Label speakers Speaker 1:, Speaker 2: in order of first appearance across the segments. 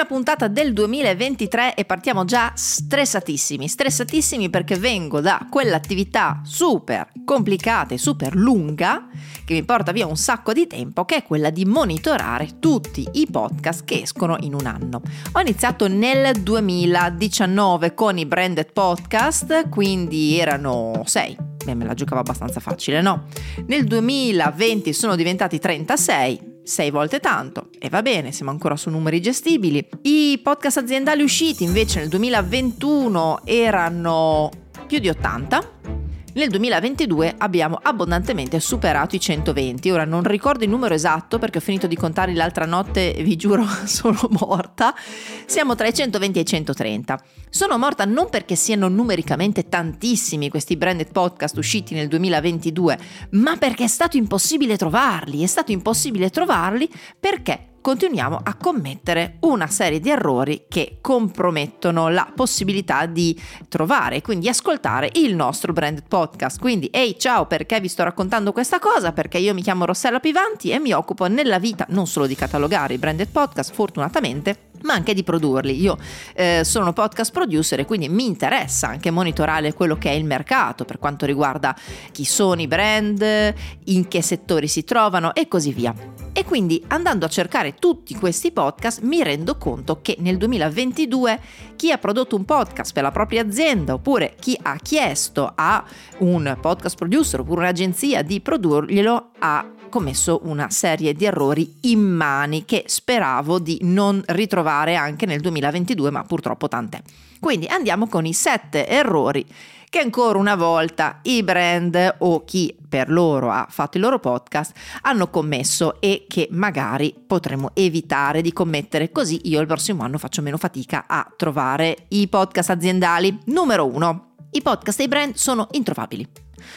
Speaker 1: Prima puntata del 2023 e partiamo già stressatissimi, stressatissimi perché vengo da quell'attività super complicata e super lunga che mi porta via un sacco di tempo, che è quella di monitorare tutti i podcast che escono in un anno. Ho iniziato nel 2019 con i branded podcast, quindi erano 6 Beh, me la giocavo abbastanza facile, no? Nel 2020 sono diventati 36, 6 volte tanto e va bene, siamo ancora su numeri gestibili. I podcast aziendali usciti invece nel 2021 erano più di 80 nel 2022 abbiamo abbondantemente superato i 120. Ora non ricordo il numero esatto perché ho finito di contare l'altra notte e vi giuro sono morta. Siamo tra i 120 e i 130. Sono morta non perché siano numericamente tantissimi questi branded podcast usciti nel 2022, ma perché è stato impossibile trovarli. È stato impossibile trovarli perché continuiamo a commettere una serie di errori che compromettono la possibilità di trovare quindi ascoltare il nostro branded podcast. Quindi, ehi ciao, perché vi sto raccontando questa cosa? Perché io mi chiamo Rossella Pivanti e mi occupo nella vita non solo di catalogare i branded podcast, fortunatamente, ma anche di produrli. Io eh, sono podcast producer e quindi mi interessa anche monitorare quello che è il mercato per quanto riguarda chi sono i brand, in che settori si trovano e così via. E quindi andando a cercare tutti questi podcast mi rendo conto che nel 2022 chi ha prodotto un podcast per la propria azienda oppure chi ha chiesto a un podcast producer oppure un'agenzia di produrglielo ha commesso una serie di errori immani che speravo di non ritrovare anche nel 2022, ma purtroppo tant'è. Quindi andiamo con i sette errori che ancora una volta i brand o chi per loro ha fatto il loro podcast hanno commesso e che magari potremmo evitare di commettere così io il prossimo anno faccio meno fatica a trovare i podcast aziendali. Numero uno, i podcast dei brand sono introvabili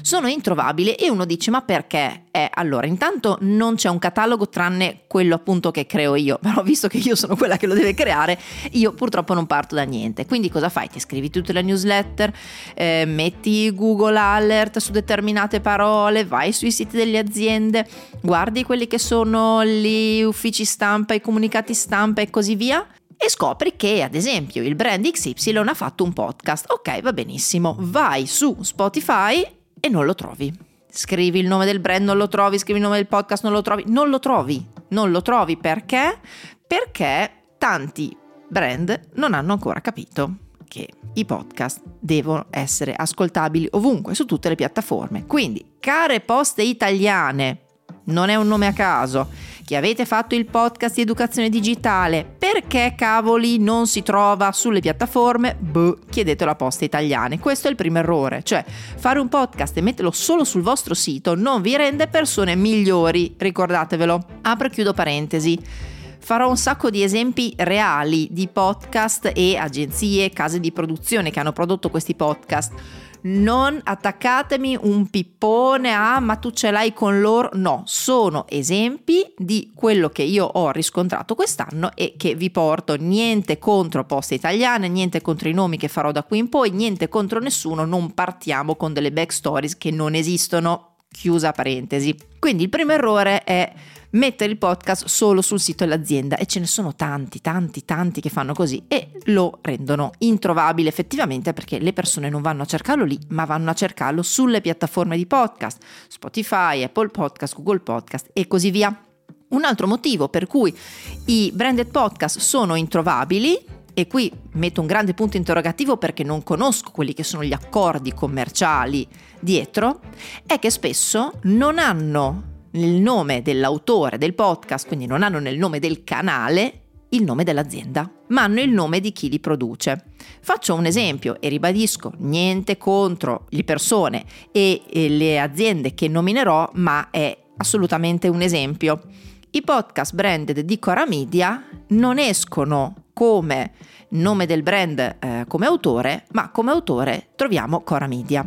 Speaker 1: sono introvabili e uno dice ma perché? Eh, allora intanto non c'è un catalogo tranne quello appunto che creo io, però visto che io sono quella che lo deve creare, io purtroppo non parto da niente. Quindi cosa fai? Ti scrivi tutte le newsletter, eh, metti Google Alert su determinate parole, vai sui siti delle aziende, guardi quelli che sono gli uffici stampa, i comunicati stampa e così via e scopri che ad esempio il brand XY ha fatto un podcast. Ok, va benissimo, vai su Spotify e non lo trovi. Scrivi il nome del brand, non lo trovi, scrivi il nome del podcast, non lo trovi, non lo trovi, non lo trovi perché? Perché tanti brand non hanno ancora capito che i podcast devono essere ascoltabili ovunque, su tutte le piattaforme. Quindi, care poste italiane, non è un nome a caso, che avete fatto il podcast di educazione digitale, perché cavoli non si trova sulle piattaforme? Boh, chiedete la posta italiana. Questo è il primo errore, cioè fare un podcast e metterlo solo sul vostro sito non vi rende persone migliori, ricordatevelo. Apro e chiudo parentesi. Farò un sacco di esempi reali di podcast e agenzie, case di produzione che hanno prodotto questi podcast non attaccatemi un pippone a ma tu ce l'hai con loro, no, sono esempi di quello che io ho riscontrato quest'anno e che vi porto niente contro poste italiane, niente contro i nomi che farò da qui in poi, niente contro nessuno, non partiamo con delle backstories che non esistono, chiusa parentesi. Quindi il primo errore è mettere il podcast solo sul sito dell'azienda e ce ne sono tanti, tanti, tanti che fanno così e lo rendono introvabile effettivamente perché le persone non vanno a cercarlo lì, ma vanno a cercarlo sulle piattaforme di podcast, Spotify, Apple Podcast, Google Podcast e così via. Un altro motivo per cui i branded podcast sono introvabili e qui metto un grande punto interrogativo perché non conosco quelli che sono gli accordi commerciali dietro, è che spesso non hanno nel nome dell'autore del podcast, quindi non hanno nel nome del canale il nome dell'azienda, ma hanno il nome di chi li produce. Faccio un esempio e ribadisco niente contro le persone e, le aziende che nominerò, ma è assolutamente un esempio. I podcast branded di Cora Media non escono come nome del brand eh, come autore, ma come autore troviamo Cora Media.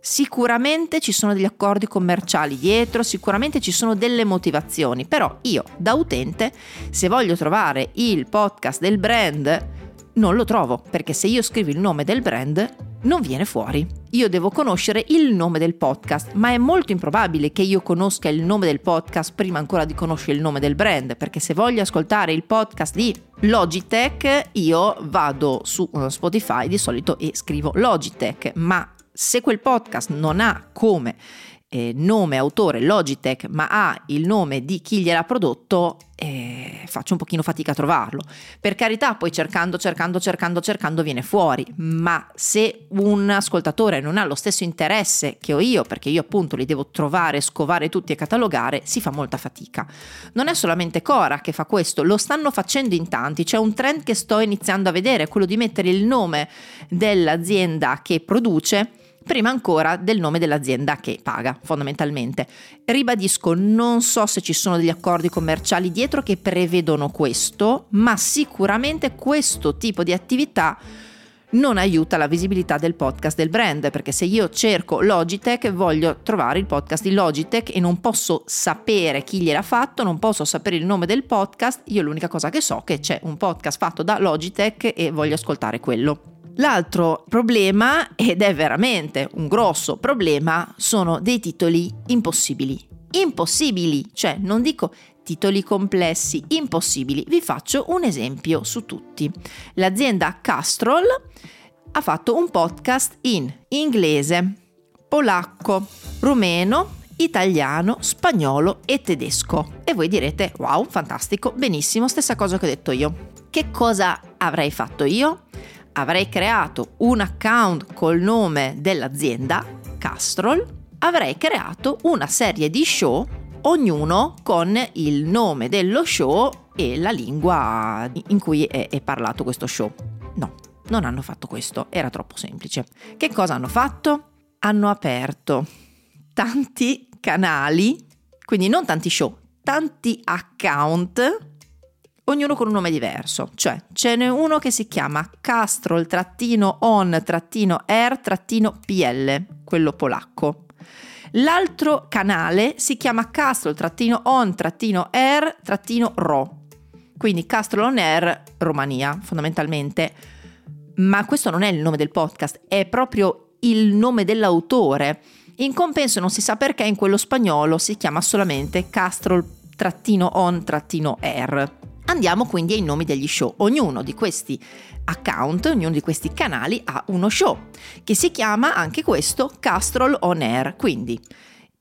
Speaker 1: Sicuramente ci sono degli accordi commerciali dietro, sicuramente ci sono delle motivazioni, però io da utente, se voglio trovare il podcast del brand, non lo trovo, perché se io scrivo il nome del brand, non viene fuori. Io devo conoscere il nome del podcast, ma è molto improbabile che io conosca il nome del podcast prima ancora di conoscere il nome del brand, perché se voglio ascoltare il podcast di Logitech, io vado su uh, Spotify di solito e scrivo Logitech, ma se quel podcast non ha come eh, nome autore Logitech ma ha il nome di chi gliel'ha prodotto eh, faccio un pochino fatica a trovarlo. Per carità poi cercando cercando cercando cercando viene fuori ma se un ascoltatore non ha lo stesso interesse che ho io perché io appunto li devo trovare scovare tutti e catalogare si fa molta fatica. Non è solamente Cora che fa questo lo stanno facendo in tanti c'è un trend che sto iniziando a vedere quello di mettere il nome dell'azienda che produce prima ancora del nome dell'azienda che paga, fondamentalmente. Ribadisco, non so se ci sono degli accordi commerciali dietro che prevedono questo, ma sicuramente questo tipo di attività non aiuta la visibilità del podcast del brand, perché se io cerco Logitech voglio trovare il podcast di Logitech e non posso sapere chi gliel'ha fatto, non posso sapere il nome del podcast, io l'unica cosa che so è che c'è un podcast fatto da Logitech e voglio ascoltare quello. L'altro problema, ed è veramente un grosso problema, sono dei titoli impossibili. Impossibili, cioè non dico titoli complessi, impossibili. Vi faccio un esempio su tutti. L'azienda Castrol ha fatto un podcast in inglese, polacco, rumeno, italiano, spagnolo e tedesco. E voi direte, wow, fantastico, benissimo, stessa cosa che ho detto io. Che cosa avrei fatto io? Avrei creato un account col nome dell'azienda, Castrol, avrei creato una serie di show, ognuno con il nome dello show e la lingua in cui è, è parlato questo show. No, non hanno fatto questo, era troppo semplice. Che cosa hanno fatto? Hanno aperto tanti canali, quindi non tanti show, tanti account ognuno con un nome diverso, cioè ce n'è uno che si chiama Castrol-on-r-pl, quello polacco. L'altro canale si chiama Castrol-on-r-ro, quindi Castrol on Air Romania, fondamentalmente. Ma questo non è il nome del podcast, è proprio il nome dell'autore. In compenso non si sa perché in quello spagnolo si chiama solamente Castrol-on-r. Andiamo quindi ai nomi degli show. Ognuno di questi account, ognuno di questi canali ha uno show che si chiama anche questo Castrol On Air. Quindi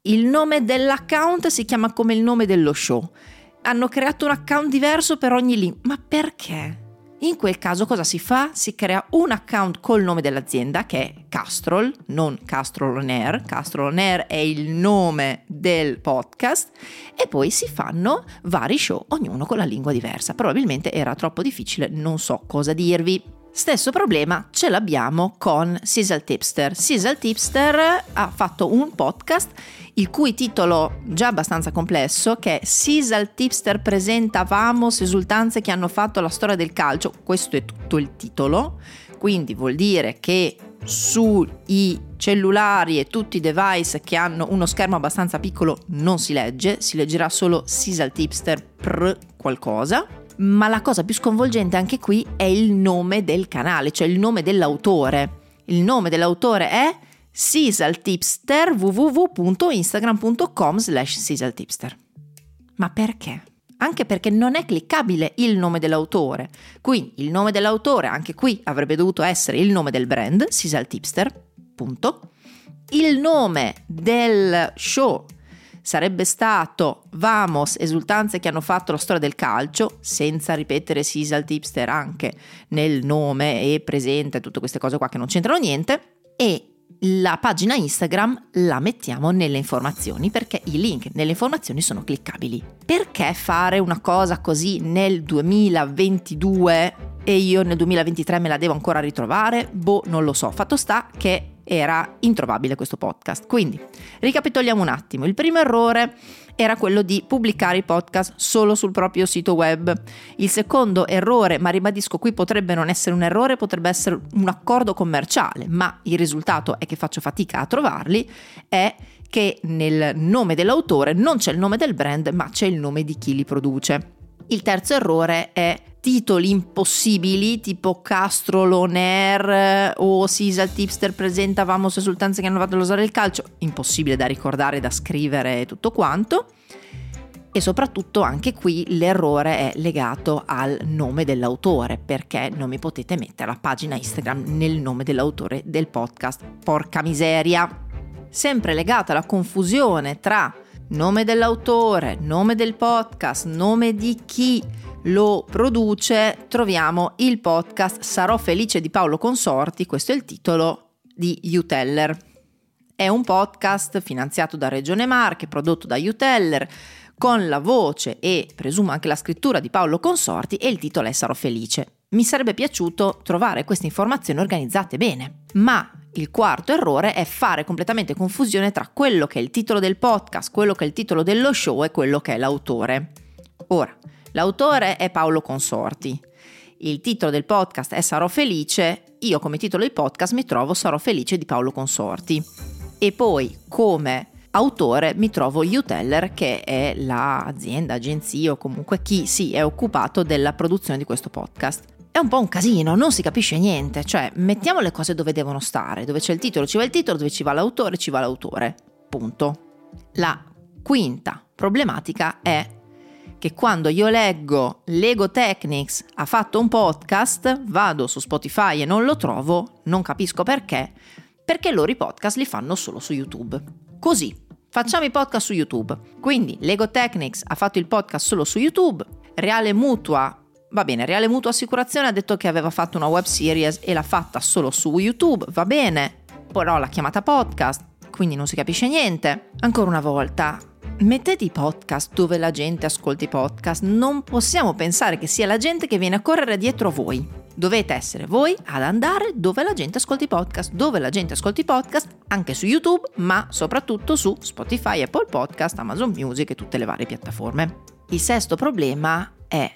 Speaker 1: il nome dell'account si chiama come il nome dello show. Hanno creato un account diverso per ogni link. Ma perché? In quel caso cosa si fa? Si crea un account col nome dell'azienda che è Castrol, non Castrol On Air. Castrol On Air è il nome del podcast e poi si fanno vari show, ognuno con la lingua diversa. Probabilmente era troppo difficile, non so cosa dirvi. Stesso problema ce l'abbiamo con Sisal Tipster. Sisal Tipster ha fatto un podcast il cui titolo già abbastanza complesso, che è Sisal Tipster presenta Vamos, esultanze che hanno fatto la storia del calcio. Questo è tutto il titolo, quindi vuol dire che sui cellulari e tutti i device che hanno uno schermo abbastanza piccolo non si legge, si leggerà solo Sisal Tipster per qualcosa ma la cosa più sconvolgente anche qui è il nome del canale, cioè il nome dell'autore. Il nome dell'autore è sisaltipster www.instagram.com slash sisaltipster. Ma perché? Anche perché non è cliccabile il nome dell'autore. Quindi il nome dell'autore anche qui avrebbe dovuto essere il nome del brand, sisaltipster, punto. Il nome del show sarebbe stato Vamos, esultanze che hanno fatto la storia del calcio, senza ripetere Sisal Tipster anche nel nome e presente, tutte queste cose qua che non c'entrano niente, e la pagina Instagram la mettiamo nelle informazioni perché i link nelle informazioni sono cliccabili. Perché fare una cosa così nel 2022 e io nel 2023 me la devo ancora ritrovare? Boh, non lo so. Fatto sta che era introvabile questo podcast. Quindi, ricapitoliamo un attimo. Il primo errore era quello di pubblicare i podcast solo sul proprio sito web. Il secondo errore, ma ribadisco qui potrebbe non essere un errore, potrebbe essere un accordo commerciale, ma il risultato è che faccio fatica a trovarli, è che nel nome dell'autore non c'è il nome del brand, ma c'è il nome di chi li produce. Il terzo errore è titoli impossibili tipo Castro Loner o Sisal Tipster presenta Vamos esultanze che hanno fatto l'osare il calcio, impossibile da ricordare, da scrivere tutto quanto. E soprattutto anche qui l'errore è legato al nome dell'autore, perché non mi potete mettere la pagina Instagram nel nome dell'autore del podcast. Porca miseria! Sempre legata alla confusione tra nome dell'autore, nome del podcast, nome di chi lo produce, troviamo il podcast Sarò felice di Paolo Consorti, questo è il titolo di Uteller. È un podcast finanziato da Regione Marche, prodotto da Uteller, con la voce e presumo anche la scrittura di Paolo Consorti e il titolo è Sarò felice. Mi sarebbe piaciuto trovare queste informazioni organizzate bene, ma il quarto errore è fare completamente confusione tra quello che è il titolo del podcast, quello che è il titolo dello show e quello che è l'autore. Ora, L'autore è Paolo Consorti. Il titolo del podcast è Sarò felice. Io come titolo del podcast mi trovo Sarò felice di Paolo Consorti. E poi come autore mi trovo Uteller che è l'azienda, agenzia o comunque chi si è occupato della produzione di questo podcast. È un po' un casino, non si capisce niente, cioè mettiamo le cose dove devono stare, dove c'è il titolo ci va il titolo, dove ci va l'autore ci va l'autore. Punto. La quinta problematica è che quando io leggo Lego Technics ha fatto un podcast, vado su Spotify e non lo trovo, non capisco perché, perché loro i podcast li fanno solo su YouTube. Così, facciamo i podcast su YouTube. Quindi Lego Technics ha fatto il podcast solo su YouTube, Reale Mutua Va bene, Reale Mutua Assicurazione ha detto che aveva fatto una web series e l'ha fatta solo su YouTube, va bene, però l'ha chiamata podcast, quindi non si capisce niente. Ancora una volta, Mettete i podcast dove la gente ascolta i podcast, non possiamo pensare che sia la gente che viene a correre dietro a voi. Dovete essere voi ad andare dove la gente ascolta i podcast, dove la gente ascolta i podcast, anche su YouTube, ma soprattutto su Spotify, Apple Podcast, Amazon Music e tutte le varie piattaforme. Il sesto problema è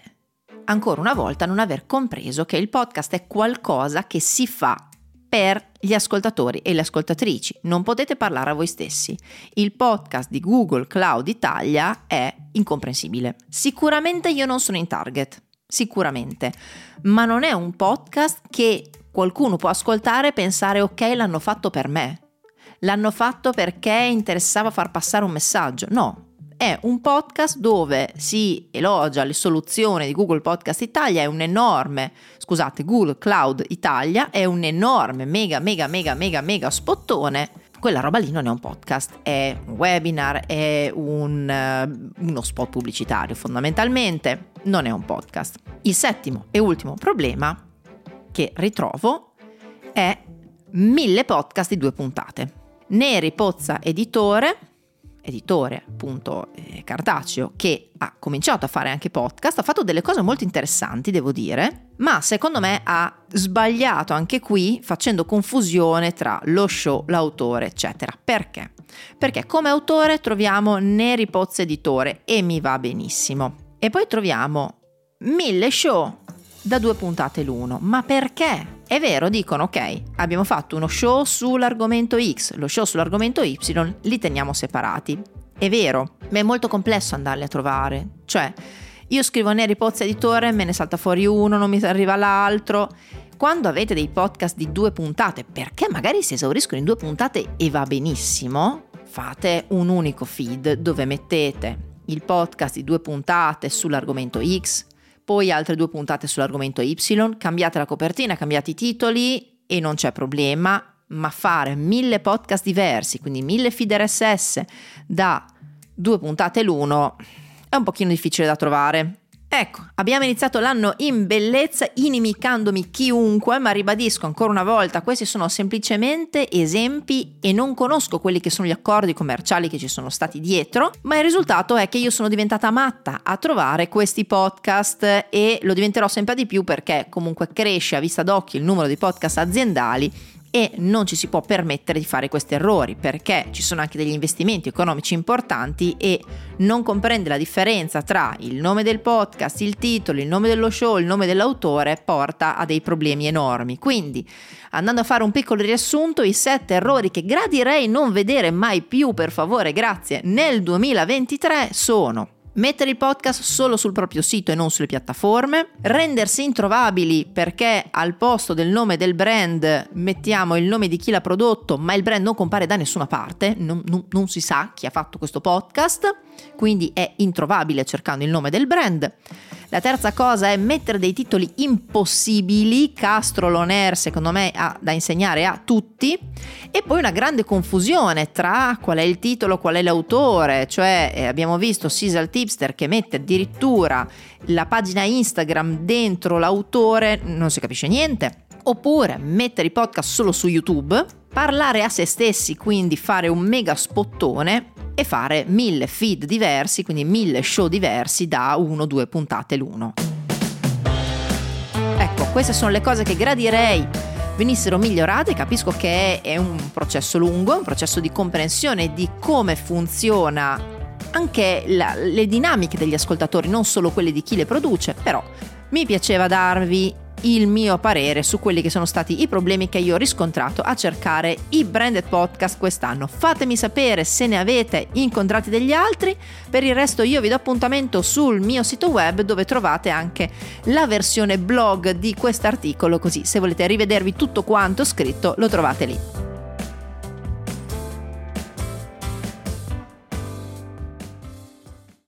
Speaker 1: ancora una volta non aver compreso che il podcast è qualcosa che si fa per gli ascoltatori e le ascoltatrici. Non potete parlare a voi stessi. Il podcast di Google Cloud Italia è incomprensibile. Sicuramente io non sono in target, sicuramente, ma non è un podcast che qualcuno può ascoltare e pensare ok l'hanno fatto per me. L'hanno fatto perché interessava far passare un messaggio. No, è un podcast dove si elogia le soluzioni di Google Podcast Italia, è un enorme, scusate, Google Cloud Italia, è un enorme, mega, mega, mega, mega, mega spottone. Quella roba lì non è un podcast, è un webinar, è un, uh, uno spot pubblicitario fondamentalmente, non è un podcast. Il settimo e ultimo problema che ritrovo è mille podcast di due puntate. Neri Pozza Editore editore appunto eh, cartaceo che ha cominciato a fare anche podcast, ha fatto delle cose molto interessanti devo dire, ma secondo me ha sbagliato anche qui facendo confusione tra lo show, l'autore eccetera. Perché? Perché come autore troviamo Neri Pozzo Editore e mi va benissimo. E poi troviamo mille show da due puntate l'uno. Ma perché? È vero, dicono ok, abbiamo fatto uno show sull'argomento X, lo show sull'argomento Y, li teniamo separati. È vero, ma è molto complesso andarli a trovare. Cioè, io scrivo Neri Pozzi Editore, me ne salta fuori uno, non mi arriva l'altro. Quando avete dei podcast di due puntate, perché magari si esauriscono in due puntate e va benissimo, fate un unico feed dove mettete il podcast di due puntate sull'argomento X, poi altre due puntate sull'argomento Y, cambiate la copertina, cambiate i titoli e non c'è problema, ma fare mille podcast diversi, quindi mille feed RSS da due puntate l'uno è un pochino difficile da trovare. Ecco, abbiamo iniziato l'anno in bellezza inimicandomi chiunque, ma ribadisco ancora una volta, questi sono semplicemente esempi e non conosco quelli che sono gli accordi commerciali che ci sono stati dietro, ma il risultato è che io sono diventata matta a trovare questi podcast e lo diventerò sempre di più perché comunque cresce a vista d'occhio il numero di podcast aziendali e non ci si può permettere di fare questi errori perché ci sono anche degli investimenti economici importanti e non comprende la differenza tra il nome del podcast, il titolo, il nome dello show, il nome dell'autore porta a dei problemi enormi. Quindi, andando a fare un piccolo riassunto, i sette errori che gradirei non vedere mai più, per favore, grazie, nel 2023 sono mettere il podcast solo sul proprio sito e non sulle piattaforme, rendersi introvabili perché al posto del nome del brand mettiamo il nome di chi l'ha prodotto, ma il brand non compare da nessuna parte, non, non, non si sa chi ha fatto questo podcast, quindi è introvabile cercando il nome del brand. La terza cosa è mettere dei titoli impossibili, Castro Loner secondo me ha da insegnare a tutti, e poi una grande confusione tra qual è il titolo, qual è l'autore, cioè eh, abbiamo visto Sisal Tipster che mette addirittura la pagina Instagram dentro l'autore, non si capisce niente. Oppure mettere i podcast solo su YouTube, parlare a se stessi, quindi fare un mega spottone e fare mille feed diversi, quindi mille show diversi da uno o due puntate l'uno. Ecco, queste sono le cose che gradirei venissero migliorate, capisco che è un processo lungo, un processo di comprensione di come funziona anche la, le dinamiche degli ascoltatori, non solo quelle di chi le produce, però mi piaceva darvi il mio parere su quelli che sono stati i problemi che io ho riscontrato a cercare i branded podcast quest'anno. Fatemi sapere se ne avete incontrati degli altri, per il resto io vi do appuntamento sul mio sito web dove trovate anche la versione blog di quest'articolo, così se volete rivedervi tutto quanto scritto lo trovate lì.